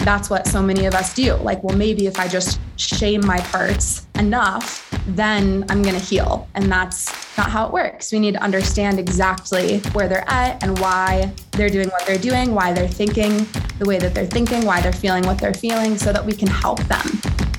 that's what so many of us do. Like, well, maybe if I just shame my parts enough, then I'm going to heal. And that's not how it works. We need to understand exactly where they're at and why they're doing what they're doing, why they're thinking the way that they're thinking, why they're feeling what they're feeling, so that we can help them.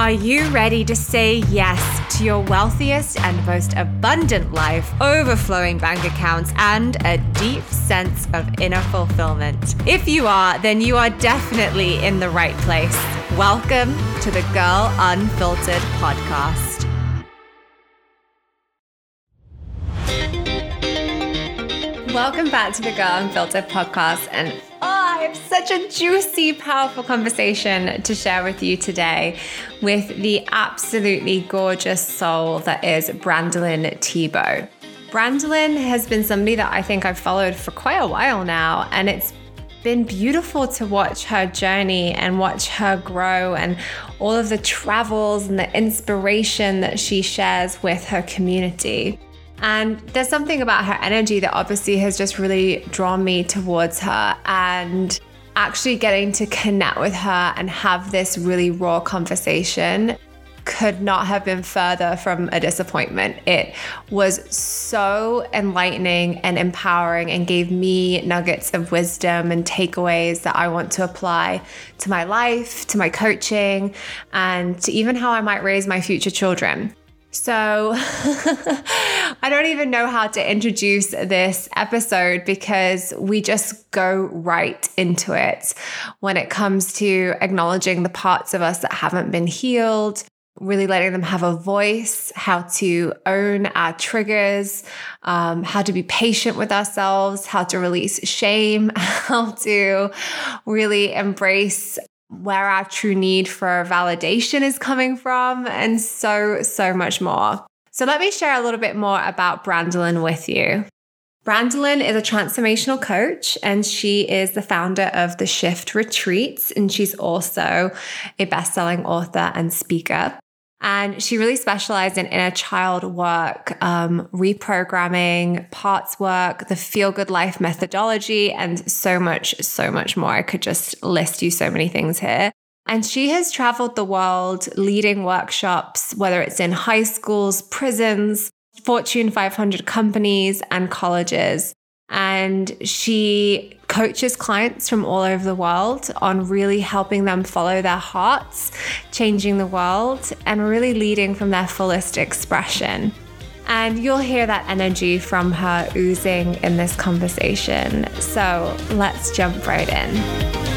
Are you ready to say yes to your wealthiest and most abundant life, overflowing bank accounts, and a deep sense of inner fulfillment? If you are, then you are definitely in the right place. Welcome to the Girl Unfiltered podcast. Welcome back to the Girl Unfiltered podcast. And oh, I have such a juicy, powerful conversation to share with you today with the absolutely gorgeous soul that is Brandilyn Tebo. Brandilyn has been somebody that I think I've followed for quite a while now, and it's been beautiful to watch her journey and watch her grow and all of the travels and the inspiration that she shares with her community. And there's something about her energy that obviously has just really drawn me towards her. And actually getting to connect with her and have this really raw conversation could not have been further from a disappointment. It was so enlightening and empowering and gave me nuggets of wisdom and takeaways that I want to apply to my life, to my coaching, and to even how I might raise my future children. So, I don't even know how to introduce this episode because we just go right into it when it comes to acknowledging the parts of us that haven't been healed, really letting them have a voice, how to own our triggers, um, how to be patient with ourselves, how to release shame, how to really embrace where our true need for validation is coming from, and so, so much more. So, let me share a little bit more about Brandilyn with you. Brandilyn is a transformational coach and she is the founder of the Shift Retreats. And she's also a best selling author and speaker. And she really specialized in inner child work, um, reprogramming, parts work, the feel good life methodology, and so much, so much more. I could just list you so many things here. And she has traveled the world leading workshops, whether it's in high schools, prisons, Fortune 500 companies, and colleges. And she coaches clients from all over the world on really helping them follow their hearts, changing the world, and really leading from their fullest expression. And you'll hear that energy from her oozing in this conversation. So let's jump right in.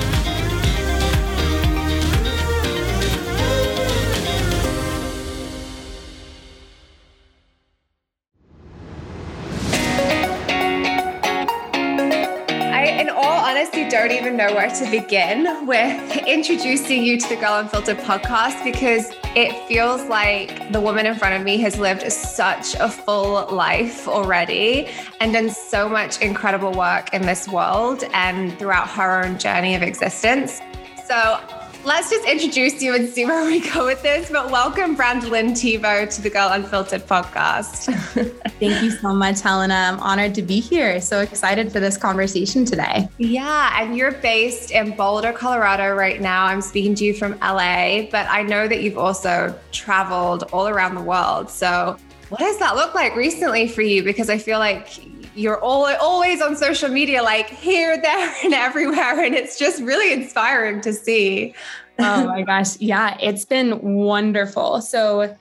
Even know where to begin with introducing you to the Girl Unfiltered podcast because it feels like the woman in front of me has lived such a full life already and done so much incredible work in this world and throughout her own journey of existence. So let's just introduce you and see where we go with this. But welcome, Brandilyn Tebo, to the Girl Unfiltered podcast. Thank you so much, Helena. I'm honored to be here. So excited for this conversation today. Yeah, and you're based in Boulder, Colorado right now. I'm speaking to you from LA, but I know that you've also traveled all around the world. So what does that look like recently for you? Because I feel like you're all, always on social media, like here, there, and everywhere. And it's just really inspiring to see. oh my gosh. Yeah, it's been wonderful. So,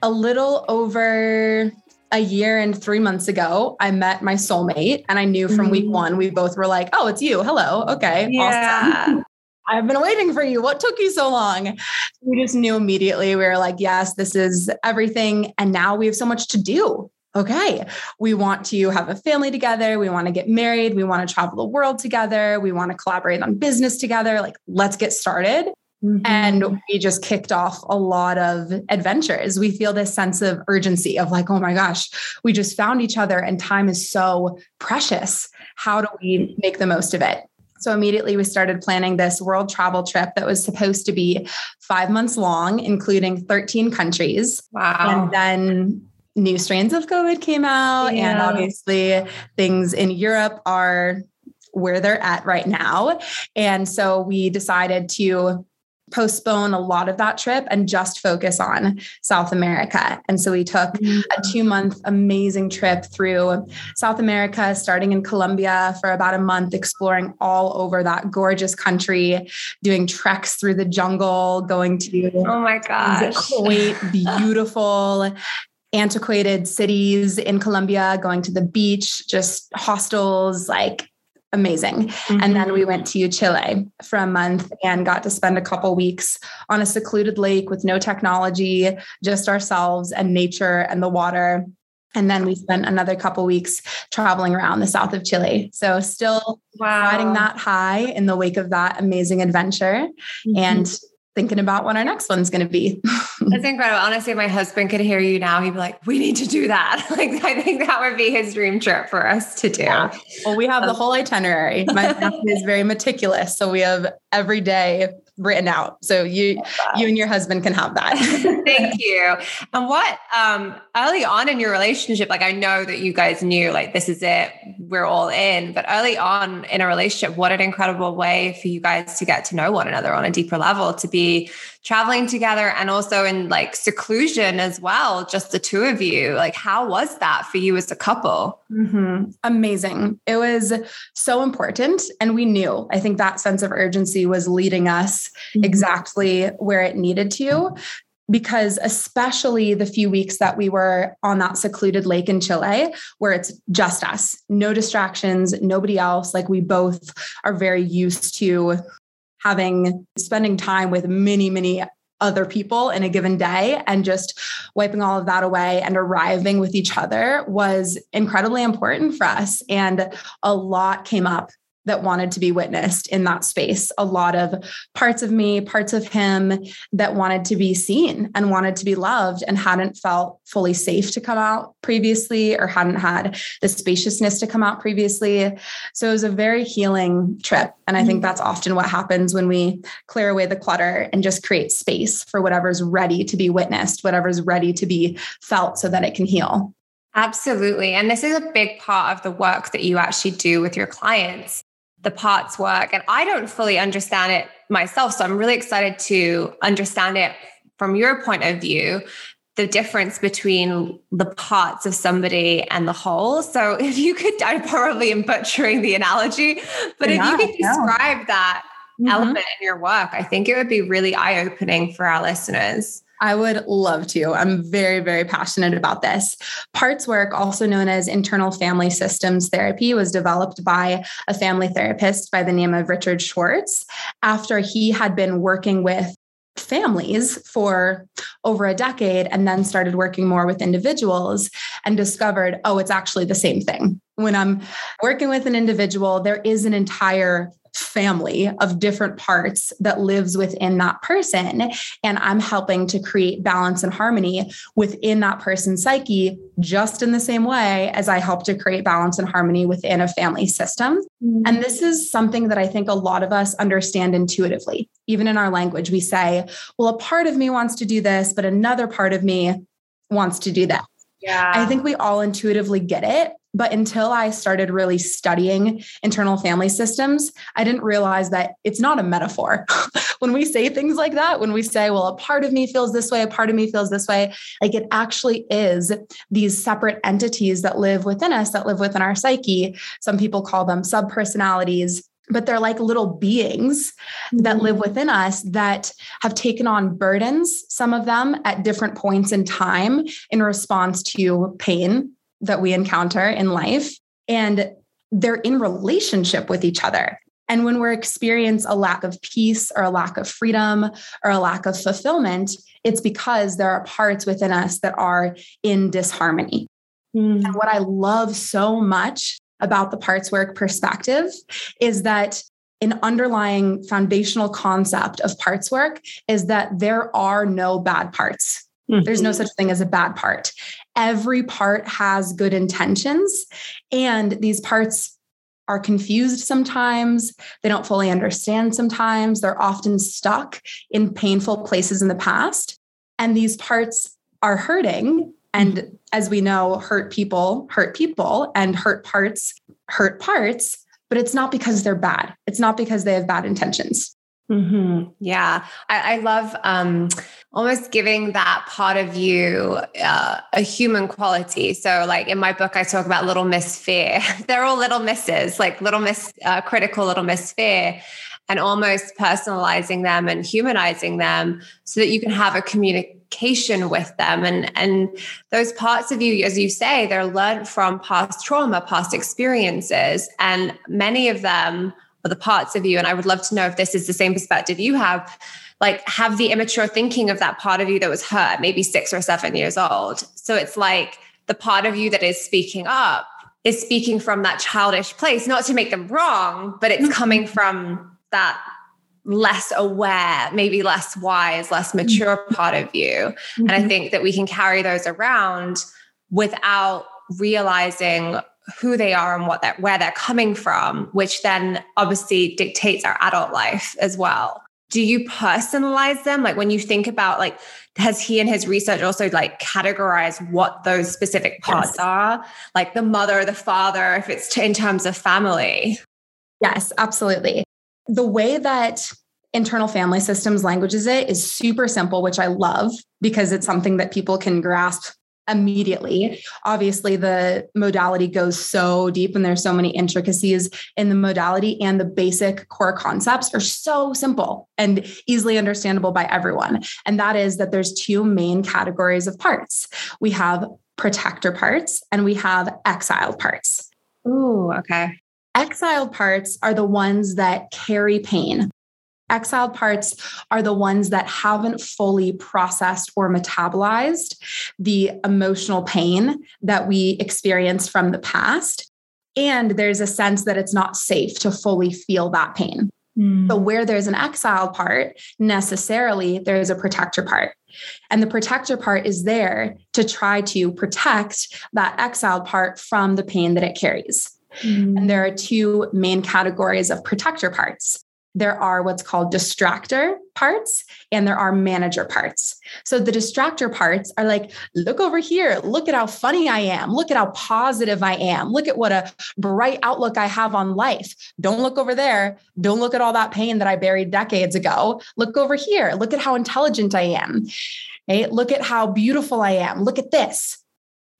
a little over a year and three months ago, I met my soulmate, and I knew from week mm-hmm. one, we both were like, oh, it's you. Hello. Okay. Yeah. Awesome. I've been waiting for you. What took you so long? We just knew immediately. We were like, yes, this is everything. And now we have so much to do okay, we want to have a family together. We want to get married. We want to travel the world together. We want to collaborate on business together. Like, let's get started. Mm-hmm. And we just kicked off a lot of adventures. We feel this sense of urgency of like, oh my gosh, we just found each other and time is so precious. How do we make the most of it? So immediately we started planning this world travel trip that was supposed to be five months long, including 13 countries. Wow. And then new strains of COVID came out, yeah. and obviously things in Europe are where they're at right now. And so we decided to postpone a lot of that trip and just focus on South America. And so we took mm-hmm. a two month amazing trip through South America, starting in Colombia for about a month, exploring all over that gorgeous country, doing treks through the jungle, going to oh my gosh, quaint, beautiful antiquated cities in Colombia, going to the beach, just hostels, like amazing. Mm-hmm. And then we went to Chile for a month and got to spend a couple weeks on a secluded lake with no technology, just ourselves and nature and the water. And then we spent another couple weeks traveling around the south of Chile. So still wow. riding that high in the wake of that amazing adventure. Mm-hmm. And thinking about what our next one's going to be. That's incredible. Honestly, if my husband could hear you now, he'd be like, we need to do that. Like, I think that would be his dream trip for us to do. Yeah. Well, we have the um, whole itinerary. My family is very meticulous. So we have every day written out. So you you and your husband can have that. Thank you. And what um early on in your relationship, like I know that you guys knew like this is it, we're all in, but early on in a relationship, what an incredible way for you guys to get to know one another on a deeper level, to be traveling together and also in like seclusion as well, just the two of you. Like, how was that for you as a couple? Mm-hmm. Amazing. It was so important. And we knew, I think that sense of urgency was leading us mm-hmm. exactly where it needed to because especially the few weeks that we were on that secluded lake in Chile where it's just us no distractions nobody else like we both are very used to having spending time with many, many other people in a given day and just wiping all of that away and arriving with each other was incredibly important for us. And a lot came up that wanted to be witnessed in that space. A lot of parts of me, parts of him that wanted to be seen and wanted to be loved and hadn't felt fully safe to come out previously or hadn't had the spaciousness to come out previously. So it was a very healing trip. And I think mm. that's often what happens when we clear away the clutter and just create space for whatever's ready to be witnessed, whatever's ready to be felt so that it can heal. Absolutely. And this is a big part of the work that you actually do with your clients the parts work. And I don't fully understand it myself. So I'm really excited to understand it from your point of view the difference between the parts of somebody and the whole. So if you could, I probably am butchering the analogy, but yeah, if you could describe that mm-hmm. element in your work, I think it would be really eye opening for our listeners. I would love to. I'm very, very passionate about this. Parts work, also known as internal family systems therapy, was developed by a family therapist by the name of Richard Schwartz after he had been working with families for over a decade and then started working more with individuals and discovered, oh, it's actually the same thing. When I'm working with an individual, there is an entire family of different parts that lives within that person. And I'm helping to create balance and harmony within that person's psyche, just in the same way as I help to create balance and harmony within a family system. Mm-hmm. And this is something that I think a lot of us understand intuitively. Even in our language, we say, well, a part of me wants to do this, but another part of me wants to do that. Yeah. I think we all intuitively get it. But until I started really studying internal family systems, I didn't realize that it's not a metaphor. when we say things like that, when we say, well, a part of me feels this way, a part of me feels this way, like it actually is these separate entities that live within us, that live within our psyche. Some people call them subpersonalities but they're like little beings that mm-hmm. live within us that have taken on burdens, some of them at different points in time in response to pain that we encounter in life. And they're in relationship with each other. And when we experience a lack of peace or a lack of freedom or a lack of fulfillment, it's because there are parts within us that are in disharmony. Mm. And what I love so much about the parts work perspective is that an underlying foundational concept of parts work is that there are no bad parts. Mm-hmm. There's no such thing as a bad part. Every part has good intentions, and these parts are confused sometimes. They don't fully understand sometimes. They're often stuck in painful places in the past. And these parts are hurting. And as we know, hurt people hurt people, and hurt parts hurt parts. but it's not because they're bad. It's not because they have bad intentions. Mm-hmm. Yeah, I, I love um, almost giving that part of you uh, a human quality. So, like in my book, I talk about Little Miss Fear. They're all little misses, like Little Miss uh, Critical, Little Miss Fear, and almost personalizing them and humanizing them so that you can have a communication with them. And and those parts of you, as you say, they're learned from past trauma, past experiences, and many of them or the parts of you and i would love to know if this is the same perspective you have like have the immature thinking of that part of you that was hurt maybe six or seven years old so it's like the part of you that is speaking up is speaking from that childish place not to make them wrong but it's mm-hmm. coming from that less aware maybe less wise less mm-hmm. mature part of you mm-hmm. and i mm-hmm. think that we can carry those around without realizing who they are and what that where they're coming from, which then obviously dictates our adult life as well. Do you personalize them? Like when you think about like, has he in his research also like categorized what those specific parts yes. are? Like the mother, the father, if it's in terms of family? Yes, absolutely. The way that internal family systems languages it is super simple, which I love because it's something that people can grasp immediately. Obviously, the modality goes so deep and there's so many intricacies in the modality, and the basic core concepts are so simple and easily understandable by everyone. And that is that there's two main categories of parts we have protector parts and we have exiled parts. Ooh, okay. Exiled parts are the ones that carry pain. Exiled parts are the ones that haven't fully processed or metabolized the emotional pain that we experienced from the past. And there's a sense that it's not safe to fully feel that pain. Mm. So, where there's an exiled part, necessarily there's a protector part. And the protector part is there to try to protect that exiled part from the pain that it carries. Mm. And there are two main categories of protector parts there are what's called distractor parts and there are manager parts. So the distractor parts are like, look over here, look at how funny I am, look at how positive I am, look at what a bright outlook I have on life. Don't look over there. Don't look at all that pain that I buried decades ago. Look over here, look at how intelligent I am. Right? Look at how beautiful I am. Look at this.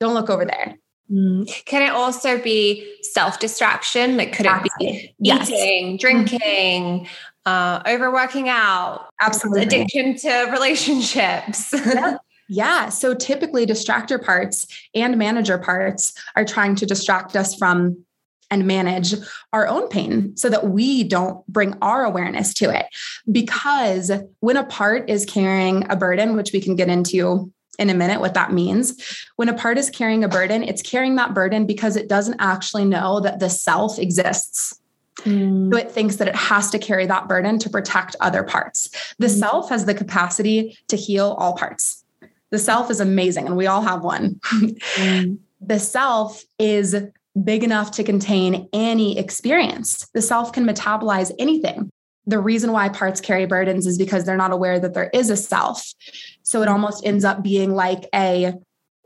Don't look over there. Mm. Can it also be self distraction? Like, could it be yes. eating, drinking, uh, overworking out, absolutely addiction to relationships? yeah. yeah. So typically, distractor parts and manager parts are trying to distract us from and manage our own pain so that we don't bring our awareness to it. Because when a part is carrying a burden, which we can get into in a minute what that means. When a part is carrying a burden, it's carrying that burden because it doesn't actually know that the self exists. Mm. So it thinks that it has to carry that burden to protect other parts. The mm. self has the capacity to heal all parts. The self is amazing, and we all have one. mm. The self is big enough to contain any experience. The self can metabolize anything the reason why parts carry burdens is because they're not aware that there is a self. So it almost ends up being like a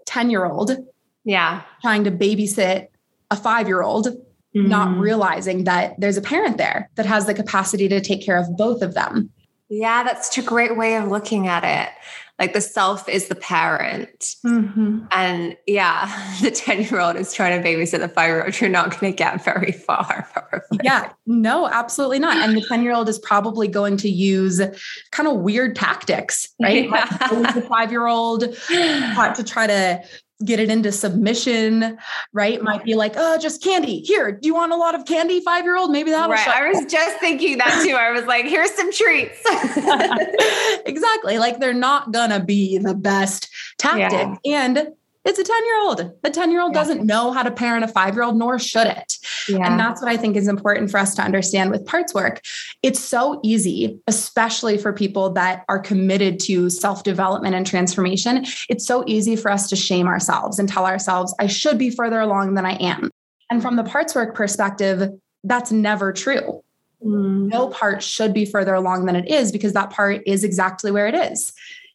10 year old. Yeah. Trying to babysit a five year old, mm-hmm. not realizing that there's a parent there that has the capacity to take care of both of them. Yeah, that's a great way of looking at it like the self is the parent mm-hmm. and yeah the 10 year old is trying to babysit the five year old you're not going to get very far probably. yeah no absolutely not and the 10 year old is probably going to use kind of weird tactics right yeah. the five year old to try to get it into submission, right? Might be like, oh, just candy. Here, do you want a lot of candy, five year old? Maybe that'll right. I was just thinking that too. I was like, here's some treats. exactly. Like they're not gonna be the best tactic. Yeah. And it's a 10 year old. A 10 year old doesn't know how to parent a five year old, nor should it. Yeah. And that's what I think is important for us to understand with parts work. It's so easy, especially for people that are committed to self development and transformation. It's so easy for us to shame ourselves and tell ourselves, I should be further along than I am. And from the parts work perspective, that's never true. Mm. No part should be further along than it is because that part is exactly where it is.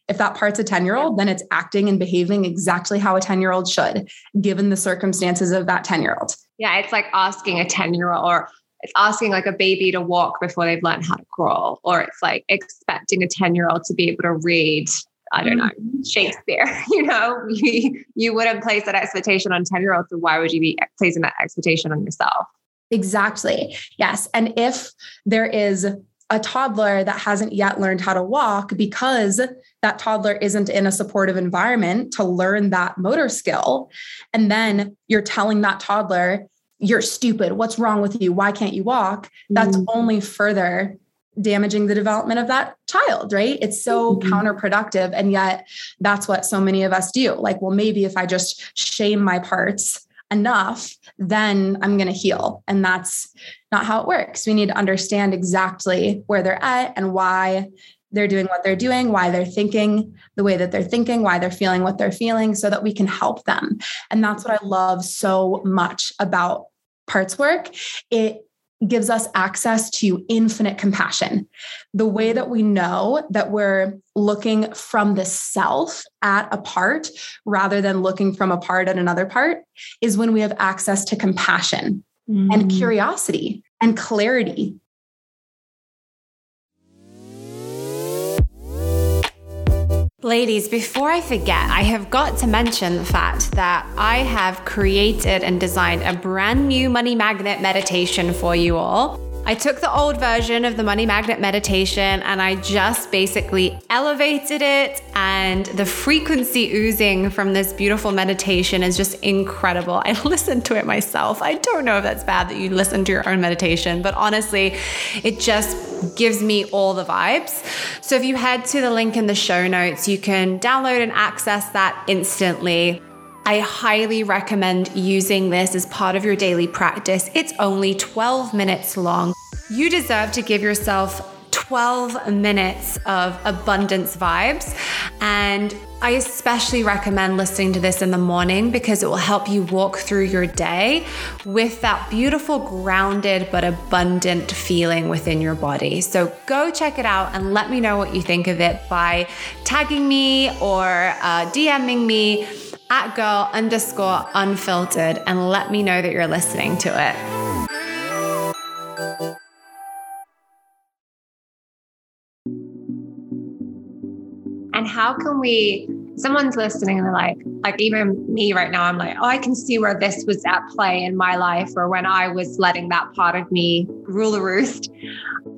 If that part's a 10 year old, then it's acting and behaving exactly how a 10 year old should, given the circumstances of that 10 year old. Yeah, it's like asking a 10 year old or it's asking like a baby to walk before they've learned how to crawl, or it's like expecting a 10 year old to be able to read, I don't know, mm-hmm. Shakespeare. You know, you, you wouldn't place that expectation on 10 year olds. So why would you be placing that expectation on yourself? Exactly. Yes. And if there is a toddler that hasn't yet learned how to walk because that toddler isn't in a supportive environment to learn that motor skill. And then you're telling that toddler, you're stupid. What's wrong with you? Why can't you walk? That's mm-hmm. only further damaging the development of that child, right? It's so mm-hmm. counterproductive. And yet, that's what so many of us do. Like, well, maybe if I just shame my parts enough, then I'm going to heal. And that's not how it works. We need to understand exactly where they're at and why they're doing what they're doing, why they're thinking the way that they're thinking, why they're feeling what they're feeling, so that we can help them. And that's what I love so much about parts work. It gives us access to infinite compassion. The way that we know that we're looking from the self at a part rather than looking from a part at another part is when we have access to compassion mm. and curiosity and clarity Ladies, before I forget, I have got to mention the fact that I have created and designed a brand new money magnet meditation for you all. I took the old version of the money magnet meditation and I just basically elevated it. And the frequency oozing from this beautiful meditation is just incredible. I listened to it myself. I don't know if that's bad that you listen to your own meditation, but honestly, it just gives me all the vibes. So if you head to the link in the show notes, you can download and access that instantly. I highly recommend using this as part of your daily practice. It's only 12 minutes long. You deserve to give yourself 12 minutes of abundance vibes. And I especially recommend listening to this in the morning because it will help you walk through your day with that beautiful, grounded, but abundant feeling within your body. So go check it out and let me know what you think of it by tagging me or uh, DMing me at girl underscore unfiltered and let me know that you're listening to it. And how can we, someone's listening and they're like, like even me right now, I'm like, oh, I can see where this was at play in my life or when I was letting that part of me rule the roost.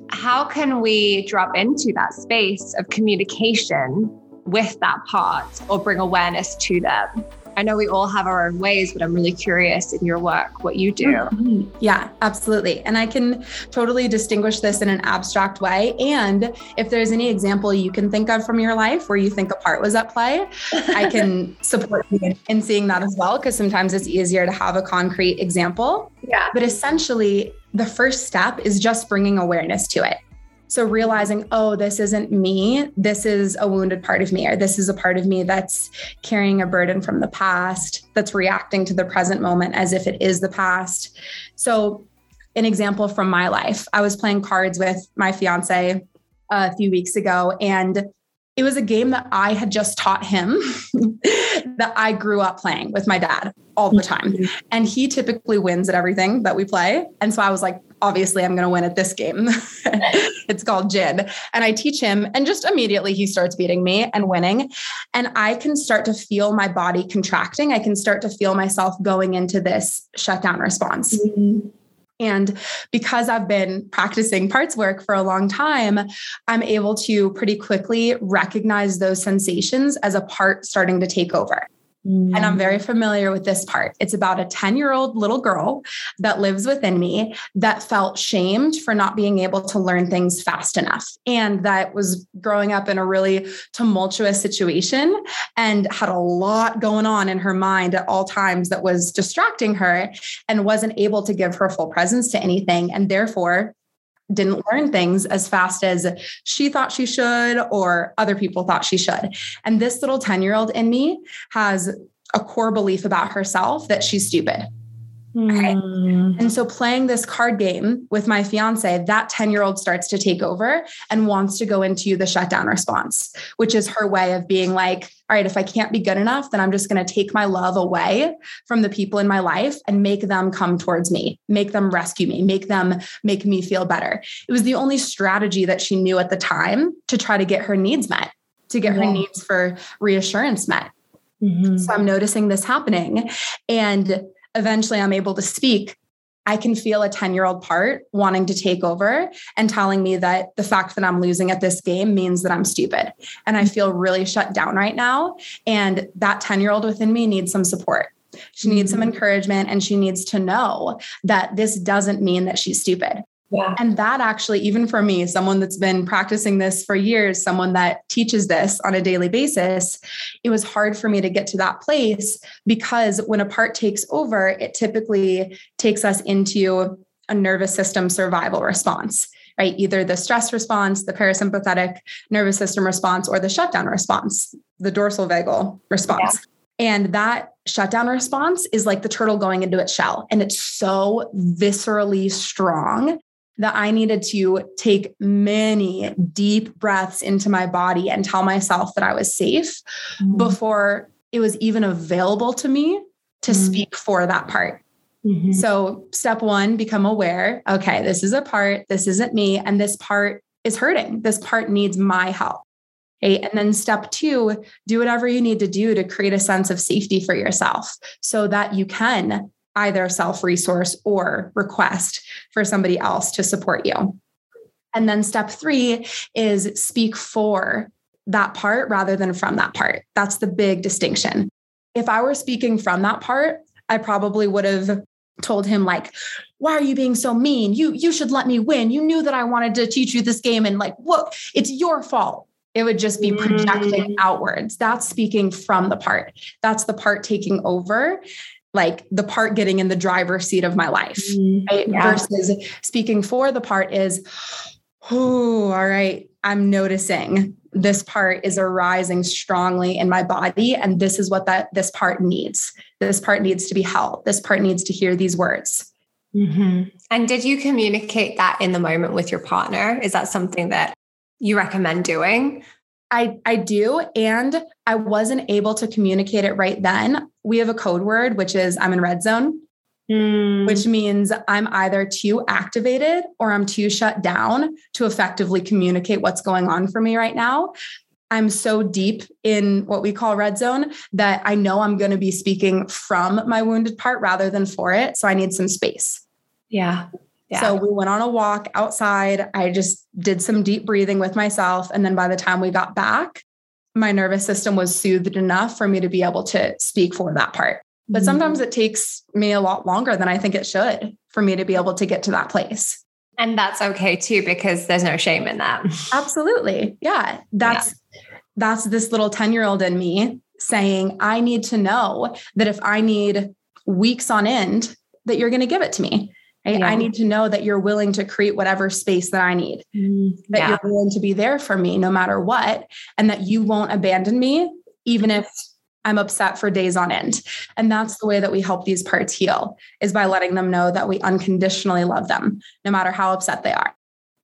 How can we drop into that space of communication with that part or bring awareness to them. I know we all have our own ways, but I'm really curious in your work what you do. Mm-hmm. Yeah, absolutely. And I can totally distinguish this in an abstract way. And if there's any example you can think of from your life where you think a part was at play, I can support you in seeing that as well, because sometimes it's easier to have a concrete example. Yeah. But essentially, the first step is just bringing awareness to it. So realizing, oh, this isn't me. This is a wounded part of me, or this is a part of me that's carrying a burden from the past, that's reacting to the present moment as if it is the past. So, an example from my life I was playing cards with my fiance a few weeks ago, and it was a game that I had just taught him that I grew up playing with my dad all the time. Mm-hmm. And he typically wins at everything that we play. And so I was like, obviously I'm going to win at this game. it's called Gin. And I teach him, and just immediately he starts beating me and winning. And I can start to feel my body contracting. I can start to feel myself going into this shutdown response. Mm-hmm. And because I've been practicing parts work for a long time, I'm able to pretty quickly recognize those sensations as a part starting to take over. Mm. And I'm very mm. familiar with this part. It's about a 10 year old little girl that lives within me that felt shamed for not being able to learn things fast enough. And that was growing up in a really tumultuous situation and had a lot going on in her mind at all times that was distracting her and wasn't able to give her full presence to anything. And therefore, didn't learn things as fast as she thought she should or other people thought she should. And this little 10 year old in me has a core belief about herself that she's stupid. Mm. And so, playing this card game with my fiance, that 10 year old starts to take over and wants to go into the shutdown response, which is her way of being like, all right, if I can't be good enough, then I'm just going to take my love away from the people in my life and make them come towards me, make them rescue me, make them make me feel better. It was the only strategy that she knew at the time to try to get her needs met, to get yeah. her needs for reassurance met. Mm-hmm. So, I'm noticing this happening. And eventually I'm able to speak, I can feel a 10 year old part wanting to take over and telling me that the fact that I'm losing at this game means that I'm stupid. And I feel really shut down right now. And that 10 year old within me needs some support. She needs some mm-hmm. encouragement and she needs to know that this doesn't mean that she's stupid. Yeah. And that actually, even for me, someone that's been practicing this for years, someone that teaches this on a daily basis, it was hard for me to get to that place because when a part takes over, it typically takes us into a nervous system survival response, right? Either the stress response, the parasympathetic nervous system response, or the shutdown response, the dorsal vagal response. Yeah. And that shutdown response is like the turtle going into its shell. And it's so viscerally strong that I needed to take many deep breaths into my body and tell myself that I was safe mm-hmm. before it was even available to me to mm-hmm. speak for that part. Mm-hmm. So, step one, become aware okay, this is a part, this isn't me, and this part is hurting. This part needs my help. Okay. And then step two, do whatever you need to do to create a sense of safety for yourself so that you can either self resource or request for somebody else to support you. And then step three is speak for that part rather than from that part. That's the big distinction. If I were speaking from that part, I probably would have told him like why are you being so mean you you should let me win you knew that i wanted to teach you this game and like what it's your fault it would just be projecting mm. outwards that's speaking from the part that's the part taking over like the part getting in the driver's seat of my life mm, right? yeah. versus speaking for the part is oh all right i'm noticing this part is arising strongly in my body and this is what that this part needs this part needs to be held this part needs to hear these words mm-hmm. and did you communicate that in the moment with your partner is that something that you recommend doing I, I do. And I wasn't able to communicate it right then. We have a code word, which is I'm in red zone, mm. which means I'm either too activated or I'm too shut down to effectively communicate what's going on for me right now. I'm so deep in what we call red zone that I know I'm going to be speaking from my wounded part rather than for it. So I need some space. Yeah. Yeah. So we went on a walk outside. I just did some deep breathing with myself. And then by the time we got back, my nervous system was soothed enough for me to be able to speak for that part. But mm-hmm. sometimes it takes me a lot longer than I think it should for me to be able to get to that place. And that's okay too, because there's no shame in that. Absolutely. Yeah. That's yeah. that's this little 10-year-old in me saying, I need to know that if I need weeks on end, that you're going to give it to me. Right? Yeah. I need to know that you're willing to create whatever space that I need, mm, that yeah. you're willing to be there for me no matter what, and that you won't abandon me, even if I'm upset for days on end. And that's the way that we help these parts heal is by letting them know that we unconditionally love them, no matter how upset they are.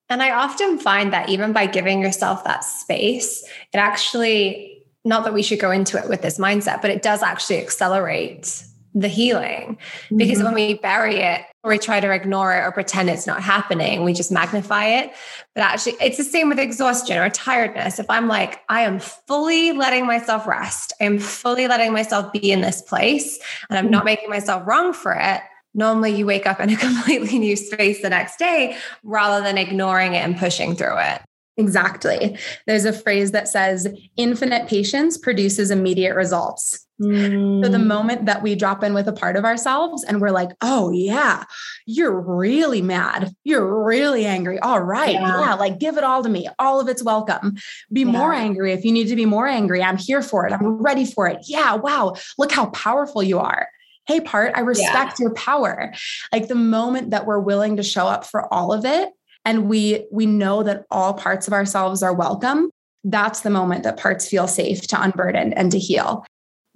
And I often find that even by giving yourself that space, it actually, not that we should go into it with this mindset, but it does actually accelerate the healing. Because mm-hmm. when we bury it or we try to ignore it or pretend it's not happening, we just magnify it. But actually, it's the same with exhaustion or tiredness. If I'm like, I am fully letting myself rest, I'm fully letting myself be in this place, and I'm not mm-hmm. making myself wrong for it. Normally, you wake up in a completely new space the next day rather than ignoring it and pushing through it. Exactly. There's a phrase that says infinite patience produces immediate results. Mm. So the mm. moment that we drop in with a part of ourselves and we're like, oh, yeah, you're really mad. You're really angry. All right. Yeah. yeah like give it all to me. All of it's welcome. Be yeah. more angry if you need to be more angry. I'm here for it. I'm ready for it. Yeah. Wow. Look how powerful you are. Hey, part, I respect yeah. your power. Like the moment that we're willing to show up for all of it and we we know that all parts of ourselves are welcome, that's the moment that parts feel safe to unburden and to heal.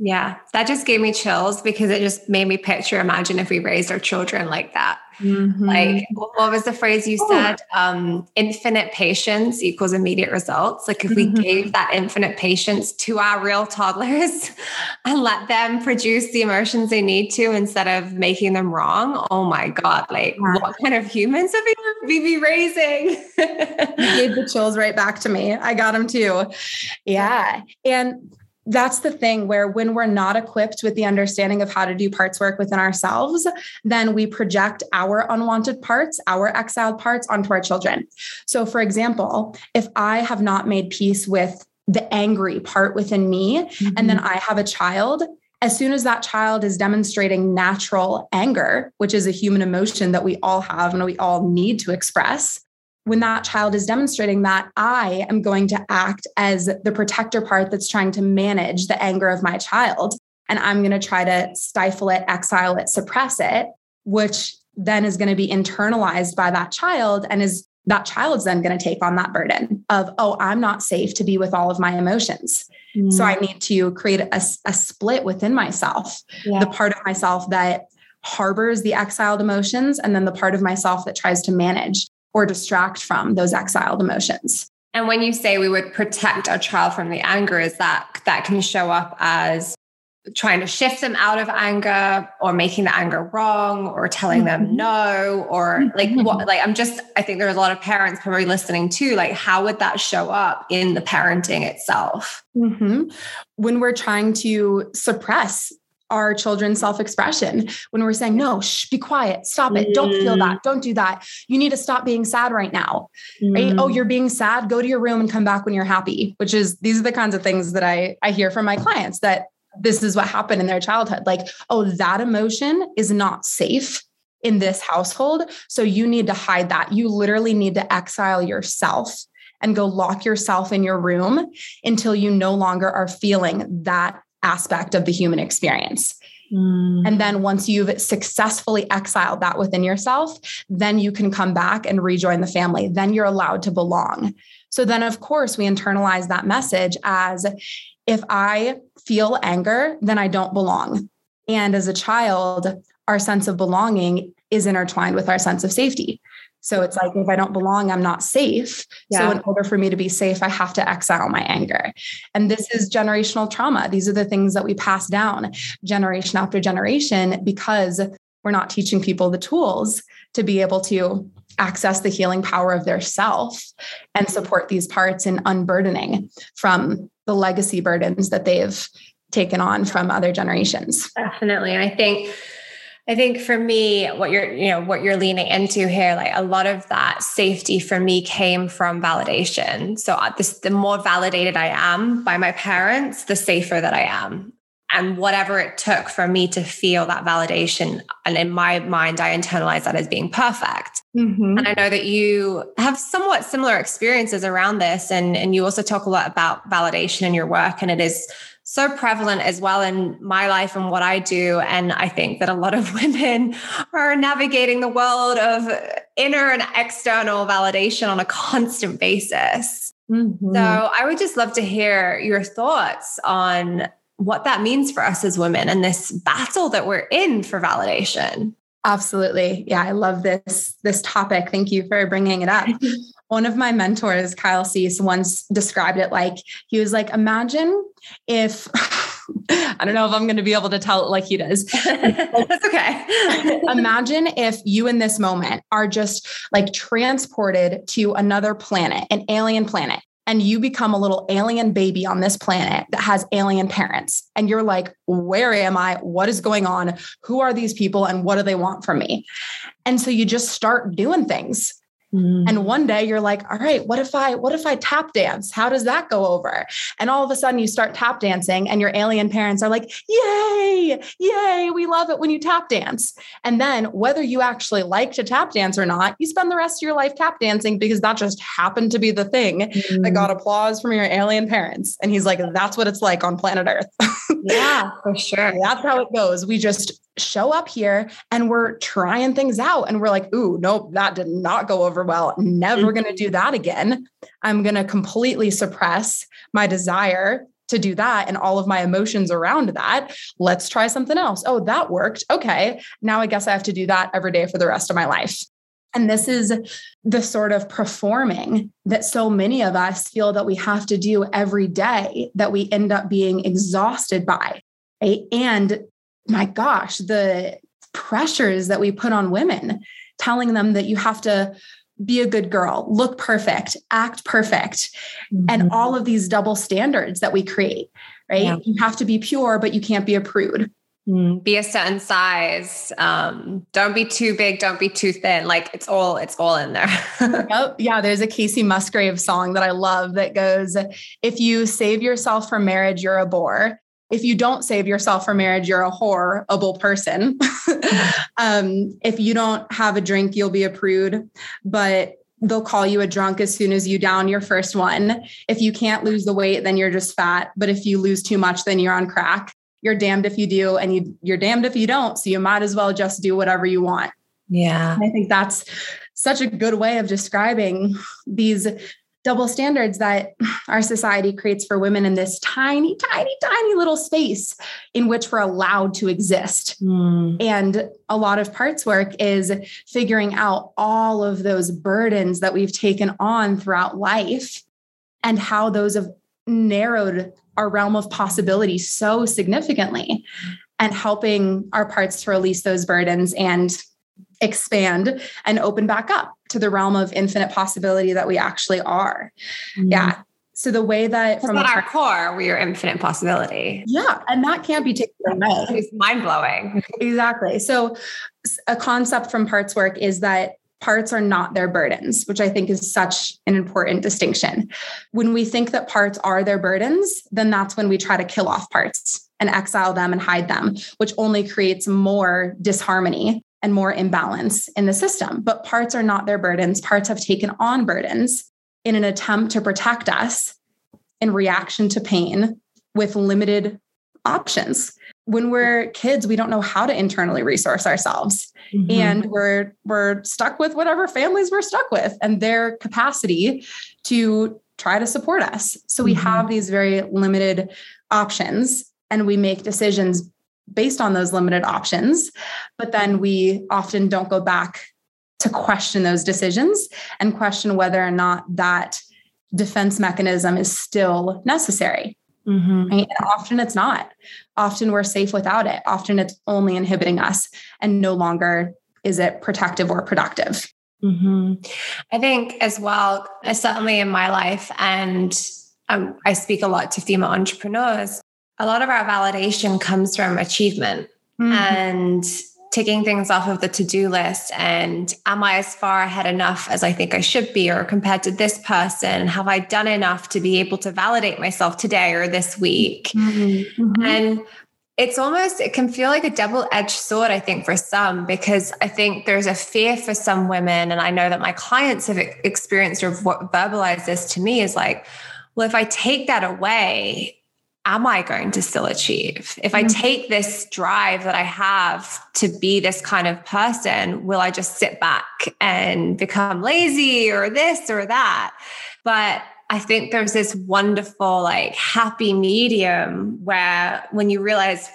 Yeah, that just gave me chills because it just made me picture imagine if we raised our children like that. Mm-hmm. Like, what was the phrase you said? Um, infinite patience equals immediate results. Like, if we mm-hmm. gave that infinite patience to our real toddlers and let them produce the emotions they need to instead of making them wrong, oh my God, like, yeah. what kind of humans have we be raising? you gave the chills right back to me. I got them too. Yeah. And that's the thing where when we're not equipped with the understanding of how to do parts work within ourselves, then we project our unwanted parts, our exiled parts onto our children. So, for example, if I have not made peace with the angry part within me, mm-hmm. and then mm-hmm. I have a child, as soon as that child is demonstrating natural anger, which is a human emotion that we all have and we all need to express, when that child is demonstrating that, I am going to act as the protector part that's trying to manage the anger of my child. And I'm going to try to stifle it, exile it, suppress it, which then is going to be internalized by that child and is that child's then going to take on that burden of, oh, I'm not safe to be with all of my emotions. Mm. So I need to create a, a split within myself, yeah. the part of myself that harbors the exiled emotions, and then the part of myself that tries to manage or distract from those exiled emotions. And when you say we would protect our child from the anger, is that that can show up as trying to shift them out of anger or making the anger wrong or telling them mm-hmm. no or like mm-hmm. what like i'm just i think there's a lot of parents probably listening too like how would that show up in the parenting itself mm-hmm. when we're trying to suppress our children's self-expression when we're saying no shh be quiet stop it don't feel that mm. don't do that you need to stop being sad right now mm. right oh mm. you're being sad go to your room and come back when you're happy which is these are the kinds of things that i i hear from my clients that this is what happened in their childhood like oh that emotion is not safe in this household so you need to hide that you literally need to exile yourself and go lock yourself in your room until you no longer are feeling that aspect of the human experience. Mm. And then once you've successfully exiled that within yourself, then you can come back and rejoin the family. Then you're allowed to belong. So then, of course, we internalize that message as if I feel anger, then I don't belong. And as a child, our sense of belonging is intertwined with our sense of safety. So it's like if I don't belong, I'm not safe. Yeah. So in order for me to be safe, I have to exile my anger. And this is generational trauma. These are the things that we pass down generation after generation because we're not teaching people the tools to be able to access the healing power of their self and support these parts in unburdening from the legacy burdens that they've taken on from other generations. Definitely. And I think I think for me, what you're, you know, what you're leaning into here, like a lot of that safety for me came from validation. So uh, this, the more validated I am by my parents, the safer that I am. And whatever it took for me to feel that validation. And in my mind, I internalize that as being perfect. Mm-hmm. And I know that you have somewhat similar experiences around this. And, and you also talk a lot about validation in your work. And it is so prevalent as well in my life and what I do. And I think that a lot of women are navigating the world of inner and external validation on a constant basis. Mm-hmm. So I would just love to hear your thoughts on what that means for us as women and this battle that we're in for validation. Absolutely. Yeah, I love this this topic. Thank you for bringing it up. One of my mentors, Kyle Cease, once described it like he was like, imagine if I don't know if I'm going to be able to tell it like he does. That's okay. imagine if you in this moment are just like transported to another planet, an alien planet and you become a little alien baby on this planet that has alien parents. And you're like, where am I? What is going on? Who are these people? And what do they want from me? And so you just start doing things Mm. And one day you're like, all right, what if I what if I tap dance? How does that go over? And all of a sudden you start tap dancing and your alien parents are like, "Yay! Yay, we love it when you tap dance." And then whether you actually like to tap dance or not, you spend the rest of your life tap dancing because that just happened to be the thing mm. that got mm. applause from your alien parents. And he's like, "That's what it's like on planet Earth." yeah, for sure. That's how it goes. We just show up here and we're trying things out and we're like, ooh, nope, that did not go over well. Never mm-hmm. going to do that again. I'm going to completely suppress my desire to do that and all of my emotions around that. Let's try something else. Oh, that worked. Okay. Now I guess I have to do that every day for the rest of my life. And this is the sort of performing that so many of us feel that we have to do every day that we end up being exhausted by. Right? And my gosh, the pressures that we put on women, telling them that you have to be a good girl, look perfect, act perfect, mm-hmm. and all of these double standards that we create, right? Yeah. You have to be pure, but you can't be a prude. Mm, be a certain size. Um, don't be too big. Don't be too thin. Like it's all, it's all in there. yep. Yeah. There's a Kacey Musgraves song that I love that goes, if you save yourself for marriage, you're a bore. If you don't save yourself for marriage, you're a horrible person. um, if you don't have a drink, you'll be a prude. But they'll call you a drunk as soon as you down your first one. If you can't lose the weight, then you're just fat. But if you lose too much, then you're on crack you're damned if you do and you you're damned if you don't. So you might as well just do whatever you want. Yeah. And i think that's such a good way of describing these double standards that our society creates for women in this tiny tiny tiny little space in which we're allowed to exist. Mm. and a lot of parts work is figuring out all of those burdens that we've taken on throughout life and how those have narrowed our realm of possibility so significantly and helping our parts to release those burdens and expand and open back up to the realm of infinite possibility that we actually are. Mm. Yeah. So the way that from our core, we are infinite possibility. Yeah. And that can't be taken away. It's mind blowing. exactly. So a concept from parts work is that parts are not their burdens, which I think is such an important distinction. When we think that parts are their burdens, then that's when we try to kill off parts and exile them and hide them, which only creates more disharmony and more imbalance in the system. But parts are not their burdens. Parts have taken on burdens in an attempt to protect us in reaction to pain with limited options when we're kids we don't know how to internally resource ourselves mm-hmm. and we're we're stuck with whatever families we're stuck with and their capacity to try to support us so we mm-hmm. have these very limited options and we make decisions based on those limited options but then we often don't go back to question those decisions and question whether or not that defense mechanism is still necessary Mm-hmm. Right? And often it's not. Often we're safe without it. Often it's only inhibiting us and no longer is it protective or productive. Mm-hmm. I think as well, certainly in my life, and um, I speak a lot to female entrepreneurs, a lot of our validation comes from achievement. Mm-hmm. And ticking things off of the to-do list and am i as far ahead enough as i think i should be or compared to this person have i done enough to be able to validate myself today or this week mm-hmm. Mm-hmm. and it's almost it can feel like a double-edged sword i think for some because i think there's a fear for some women and i know that my clients have experienced or verbalized this to me is like well if i take that away am I going to still achieve? If I mm-hmm. take this drive that I have to be this kind of person, will I just sit back and become lazy or this or that? But I think there's this wonderful, like, happy medium where when you realize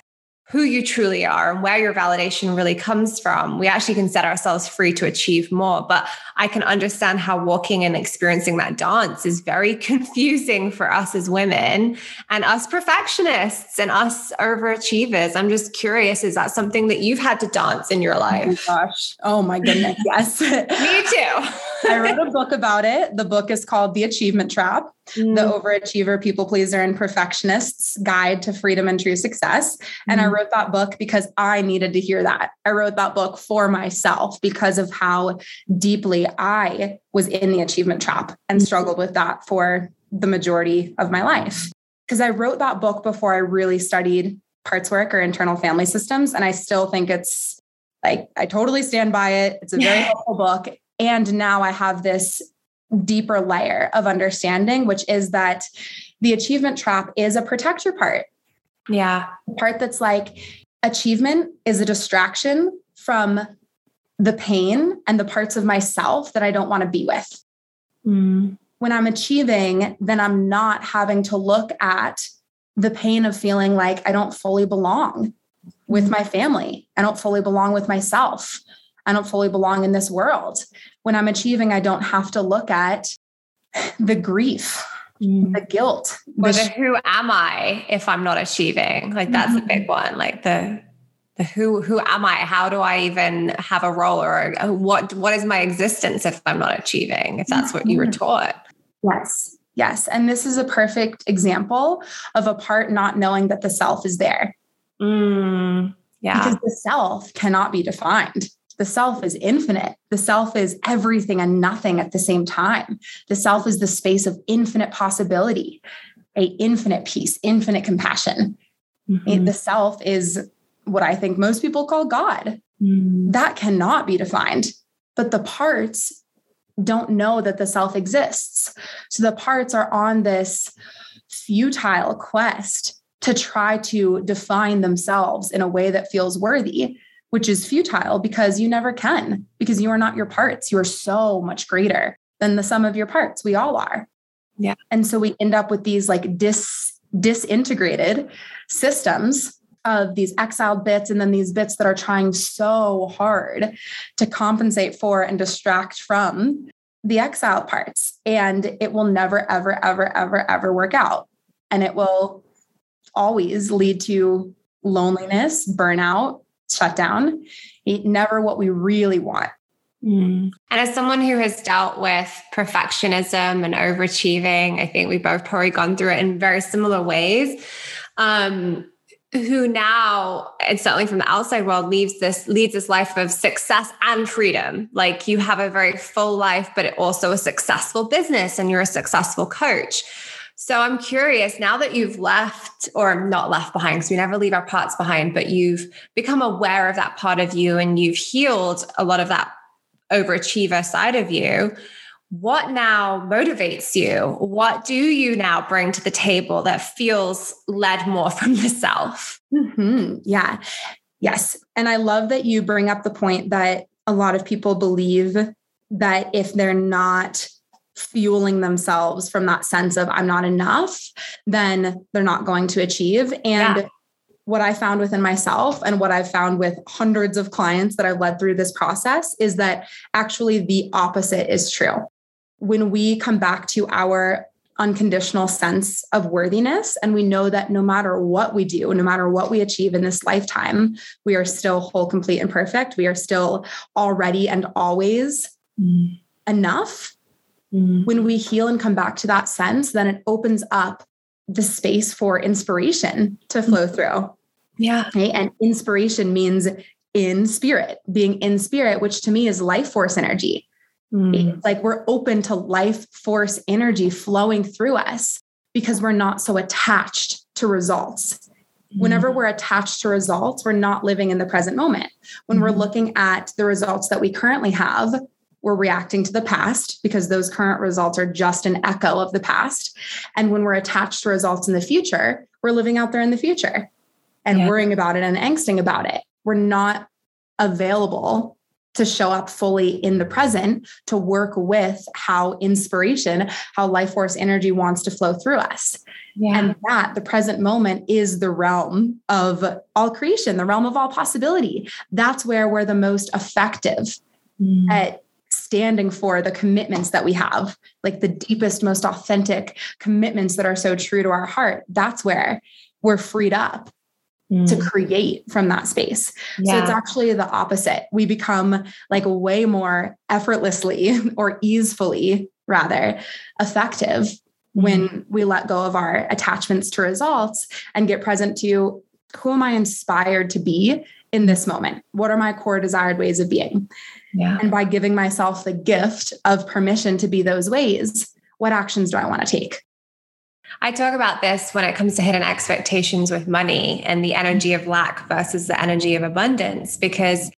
who you truly are and where your validation really comes from, we actually can set ourselves free to achieve more. But I can understand how walking and experiencing that dance is very confusing for us as women and us perfectionists and us overachievers. I'm just curious, is that something that you've had to dance in your life? Oh my gosh. Oh my goodness. Yes. Me too. I wrote a book about it. The book is called The Achievement Trap mm. the overachiever, people pleaser, and perfectionist's guide to freedom and true success. And mm. I wrote that book because I needed to hear that. I wrote that book for myself because of how deeply I was in the achievement trap and mm. struggled with that for the majority of my life. Because I wrote that book before I really studied parts work or internal family systems. And I still think it's like, I totally stand by it. It's a very helpful book. And now I have this deeper layer of understanding, which is that the achievement trap is a protector part. Yeah. part that's like achievement is a distraction from the pain and the parts of myself that I don't want to be with. Mm. When I'm achieving, then I'm not having to look at the pain of feeling like I don't fully belong with mm-hmm. my family. I don't fully belong with myself. I don't fully belong in this world. When I'm achieving, I don't have to look at the grief, mm. the guilt, or the, who am I if I'm not achieving? Like that's mm-hmm. a big one. Like the the who who am I? How do I even have a role or what what is my existence if I'm not achieving? If that's what you were mm-hmm. taught. Yes. Yes. And this is a perfect example of a part not knowing that the self is there. Mm, yeah. Because the self cannot be defined. The self is infinite. The self is everything and nothing at the same time. The self is the space of infinite possibility, a infinite peace, infinite compassion. Mm-hmm. The self is what I think most people call God. Mm. That cannot be defined. But the parts don't know that the self exists. So the parts are on this futile quest to try to define themselves in a way that feels worthy which is futile because you never can, because you are not your parts. You are so much greater than the sum of your parts. We all are. Yeah. And so we end up with these like dis disintegrated systems of these exiled bits and then these bits that are trying so hard to compensate for and distract from the exiled parts. And it will never, ever, ever, ever, ever work out. And it will always lead to loneliness, burnout, shut down, It never what we really want. Mm. And as someone who has dealt with perfectionism and overachieving, I think we've both probably gone through it in very similar ways. Um, who now, and certainly from the outside world, leaves this leads this life of success and freedom. Like you have a very full life, but it also a successful business, and you're a successful coach. So I'm curious now that you've left or not left behind, because we never leave our parts behind, but you've become aware of that part of you and you've healed a lot of that overachiever side of you. What now motivates you? What do you now bring to the table that feels led more from the self? Mm-hmm. Yeah. Yes. And I love that you bring up the point that a lot of people believe that if they're not fueling themselves from that sense of I'm not enough, then they're not going to achieve. And yeah. what I found within myself and what I've found with hundreds of clients that I've led through this process is that actually the opposite is true. When we come back to our unconditional sense of worthiness. And we know that no matter what we do, no matter what we achieve in this lifetime, we are still whole, complete, and perfect. We are still already and always mm. enough. Mm-hmm. When we heal and come back to that sense, then it opens up the space for inspiration to flow mm-hmm. through. Yeah. Okay? And inspiration means in spirit, being in spirit, which to me is life force energy. Mm. It's like we're open to life force energy flowing through us because we're not so attached to results. Mm. Whenever we're attached to results, we're not living in the present moment. When mm. we're looking at the results that we currently have, we're reacting to the past because those current results are just an echo of the past. And when we're attached to results in the future, we're living out there in the future and yeah. worrying about it and angsting about it. We're not available to show up fully in the present to work with how inspiration, how life force energy wants to flow through us. Yeah. And that the present moment is the realm of all creation, the realm of all possibility. That's where we're the most effective mm. at standing for the commitments that we have, like the deepest, most authentic commitments that are so true to our heart, that's where we're freed up mm. to create from that space. Yeah. So it's actually the opposite. We become like way more effortlessly or easefully, rather, effective mm. when we let go of our attachments to results and get present to who am I inspired to be in this moment? What are my core desired ways of being? Yeah. And by giving myself the gift of permission to be those ways, what actions do I want to take? I talk about this when it comes to hidden expectations with money and the energy of lack versus the energy of abundance, because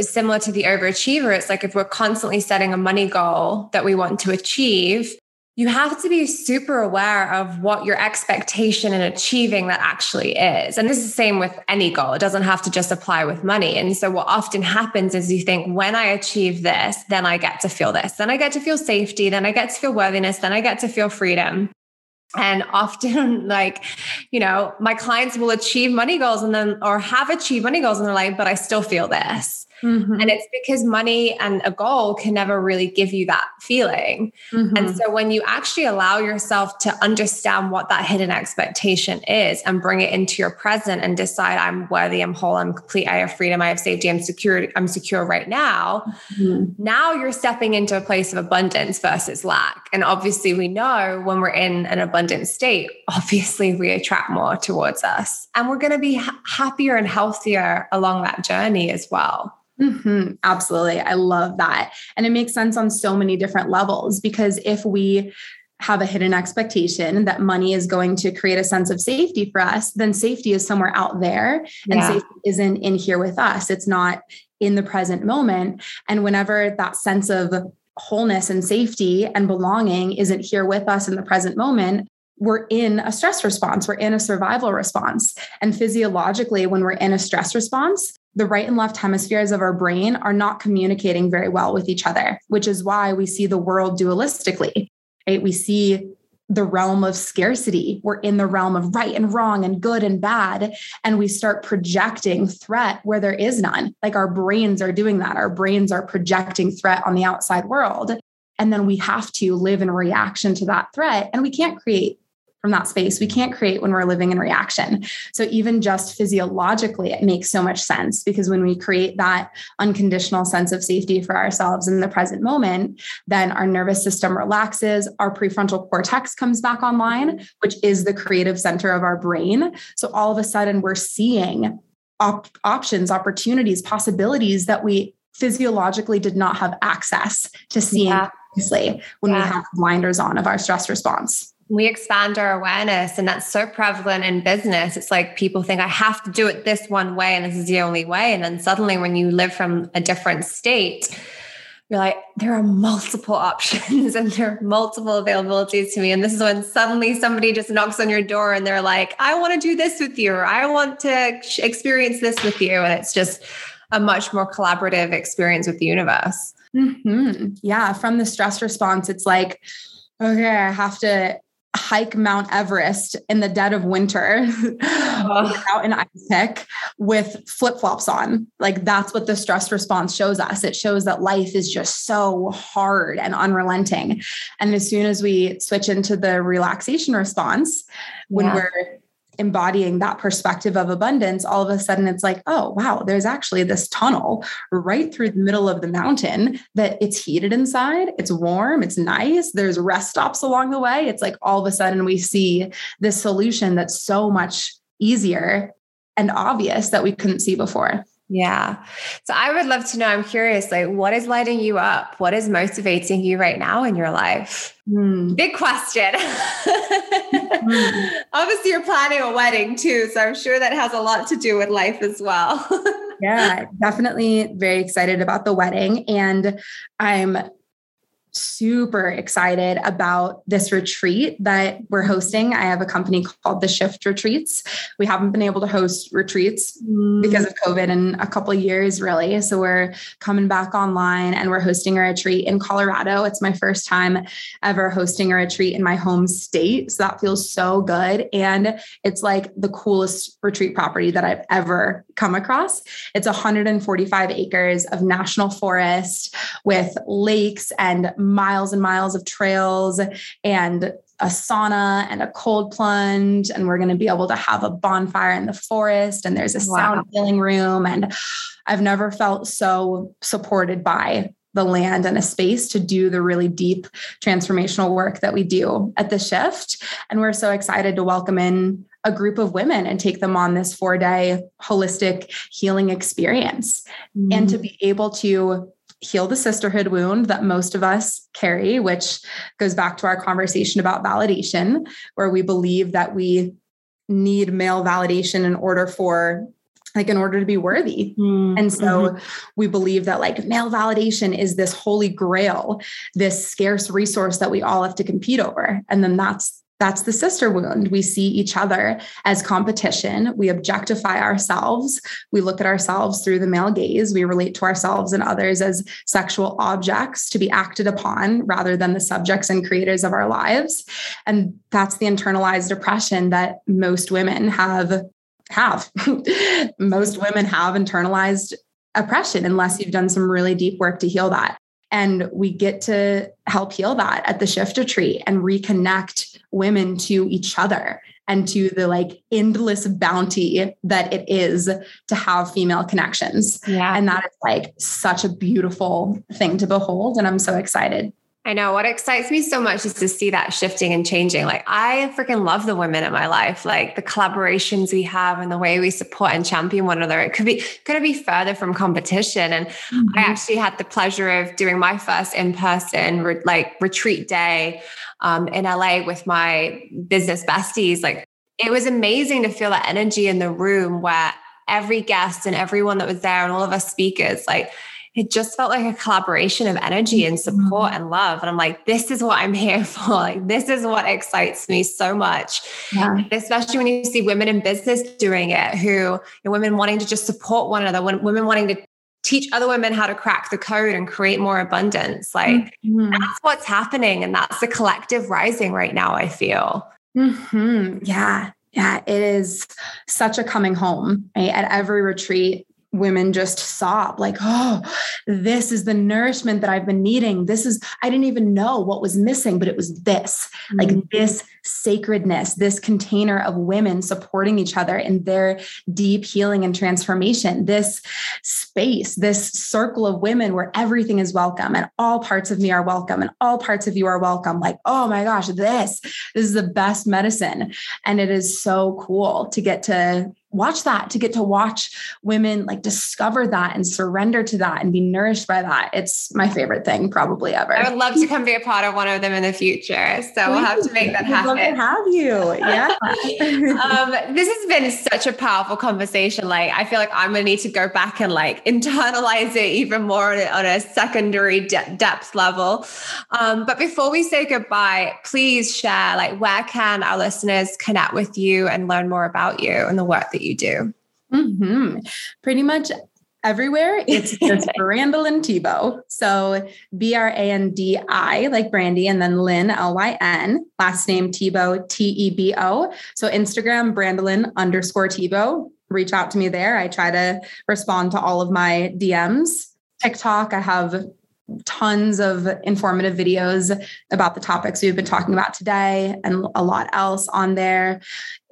similar to the overachiever, it's like if we're constantly setting a money goal that we want to achieve, you have to be super aware of what your expectation in achieving that actually is. And this is the same with any goal. It doesn't have to just apply with money. And so what often happens is you think, when I achieve this, then I get to feel this. Then I get to feel safety. Then I get to feel worthiness. Then I get to feel freedom. and often like you know my clients will achieve money goals and then or have achieved money goals in their life but i still feel this Mm-hmm. And it's because money and a goal can never really give you that feeling. Mm-hmm. And so when you actually allow yourself to understand what that hidden expectation is and bring it into your present and decide I'm worthy, I'm whole, I'm complete, I have freedom, I have safety, I'm secure, I'm secure right now. Mm-hmm. Now you're stepping into a place of abundance versus lack. And obviously we know when we're in an abundant state, obviously we attract more towards us and we're going to be ha- happier and healthier along that journey as well. Mm-hmm. Absolutely. I love that. And it makes sense on so many different levels because if we have a hidden expectation that money is going to create a sense of safety for us, then safety is somewhere out there and yeah. safety isn't in here with us. It's not in the present moment. And whenever that sense of wholeness and safety and belonging isn't here with us in the present moment, we're in a stress response, we're in a survival response. And physiologically, when we're in a stress response, the right and left hemispheres of our brain are not communicating very well with each other, which is why we see the world dualistically. Right? We see the realm of scarcity. We're in the realm of right and wrong and good and bad. And we start projecting threat where there is none. Like our brains are doing that. Our brains are projecting threat on the outside world. And then we have to live in reaction to that threat. And we can't create from that space. We can't create when we're living in reaction. So, even just physiologically, it makes so much sense because when we create that unconditional sense of safety for ourselves in the present moment, then our nervous system relaxes, our prefrontal cortex comes back online, which is the creative center of our brain. So, all of a sudden, we're seeing op- options, opportunities, possibilities that we physiologically did not have access to seeing yeah. when yeah. we have blinders on of our stress response we expand our awareness and that's so prevalent in business. It's like people think i have to do it this one way and this is the only way. And then suddenly when you live from a different state you're like there are multiple options and there are multiple availabilities to me. And this is when suddenly somebody just knocks on your door and they're like i want to do this with you or i want to experience this with you. And it's just a much more collaborative experience with the universe. Mm-hmm. yeah from the stress response it's like okay i have to hike Mount Everest in the dead of winter out in ice pick with flip flops on. Like that's what the stress response shows us. It shows that life is just so hard and unrelenting. And as soon as we switch into the relaxation response, when yeah. we're embodying that perspective of abundance, all of a sudden it's like, oh, wow, there's actually this tunnel right through the middle of the mountain that it's heated inside, it's warm, it's nice, there's rest stops along the way. It's like all of a sudden we see this solution that's so much easier and obvious that we couldn't see before. Yeah. So I would love to know, I'm curious, like what is lighting you up? What is motivating you right now in your life? Mm. Big question. mm. Obviously, you're planning a wedding too. So I'm sure that has a lot to do with life as well. yeah, definitely very excited about the wedding. And I'm super excited about this retreat that we're hosting. I have a company called The Shift Retreats. We haven't been able to host retreats mm. because of COVID in a couple years, really. So we're coming back online and we're hosting a retreat in Colorado. It's my first time ever hosting a retreat in my home state. So that feels so good. And it's like the coolest retreat property that I've ever come across. It's 145 acres of national forest with lakes and miles and miles of trails and a sauna and a cold plunge and we're going to be able to have a bonfire in the forest and there's a wow. sound healing room and I've never felt so supported by the land and a space to do the really deep transformational work that we do at the shift and we're so excited to welcome in a group of women and take them on this 4-day holistic healing experience mm-hmm. and to be able to heal the sisterhood wound that most of us carry, which goes back to our conversation about validation, where we believe that we need male validation in order for like in order to be worthy. Mm-hmm. And so mm-hmm. we believe that like male validation is this holy grail, this scarce resource that we all have to compete over. And then that's that's the sister wound. We see each other as competition. We objectify ourselves. We look at ourselves through the male gaze. We relate to ourselves and others as sexual objects to be acted upon rather than the subjects and creators of our lives. And that's the internalized oppression that most women have have. most women have internalized oppression unless you've done some really deep work to heal that. And we get to help heal that at the shift retreat and reconnect women to each other and to the like endless bounty that it is to have female connections. Yeah. And that is like such a beautiful thing to behold. And I'm so excited. I know what excites me so much is to see that shifting and changing. Like I freaking love the women in my life, like the collaborations we have and the way we support and champion one another. It could be could it be further from competition. And mm-hmm. I actually had the pleasure of doing my first in person re- like retreat day um, in LA with my business besties. Like it was amazing to feel that energy in the room where every guest and everyone that was there and all of us speakers like it just felt like a collaboration of energy and support mm-hmm. and love. And I'm like, this is what I'm here for. Like, this is what excites me so much. Yeah. Especially when you see women in business doing it, who you know, women wanting to just support one another, women wanting to teach other women how to crack the code and create more abundance. Like, mm-hmm. that's what's happening. And that's the collective rising right now, I feel. Mm-hmm. Yeah. Yeah, it is such a coming home right? at every retreat women just sob like oh this is the nourishment that i've been needing. This is i didn't even know what was missing but it was this mm-hmm. like this sacredness this container of women supporting each other in their deep healing and transformation this space this circle of women where everything is welcome and all parts of me are welcome and all parts of you are welcome. Like oh my gosh this this is the best medicine. And it is so cool to get to watch that to get to watch women like discover that and surrender to that and be nourished by that. It's my favorite thing probably ever. I would love to come be a part of one of them in the future so we'll have to make that happen love to have you. Yeah. Um, this has been such a powerful conversation like i feel like i'm gonna need to go back and like internalize it even more on a, on a secondary de- depth level. Um, but before we say goodbye please share like where can our listeners connect with you and learn more about you and the work that you do? Mm-hmm. Pretty much everywhere. It's just Brandilyn Tebo. So B R A N D I, like Brandy, and then Lynn, L Y N, last name Tebo, T E B O. So Instagram, Brandilyn underscore Tebo. Reach out to me there. I try to respond to all of my DMs. TikTok, I have tons of informative videos about the topics we've been talking about today and a lot else on there.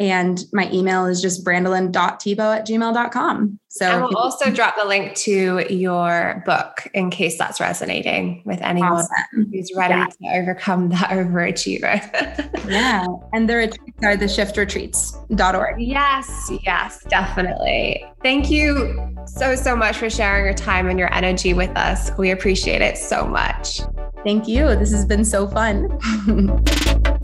And my email is just brandilyn.tebo at gmail.com. So I will also drop the link to your book in case that's resonating with anyone awesome. who's ready yeah. to overcome that overachiever. yeah. And the retreats are the shiftretreats.org. Yes, yes, definitely. Thank you so, so much for sharing your time and your energy with us. We appreciate it so much. Thank you. This has been so fun.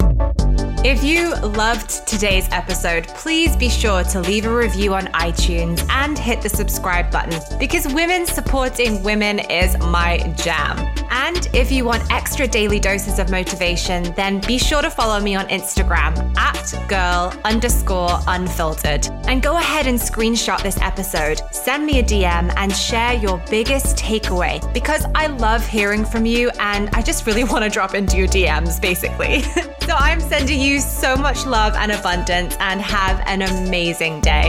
If you loved today's episode, please be sure to leave a review on iTunes and hit the subscribe button because women supporting women is my jam. And if you want extra daily doses of motivation, then be sure to follow me on Instagram at girl underscore unfiltered. And go ahead and screenshot this episode, send me a DM, and share your biggest takeaway because I love hearing from you and I just really want to drop into your DMs basically. so I'm sending so much love and abundance and have an amazing day.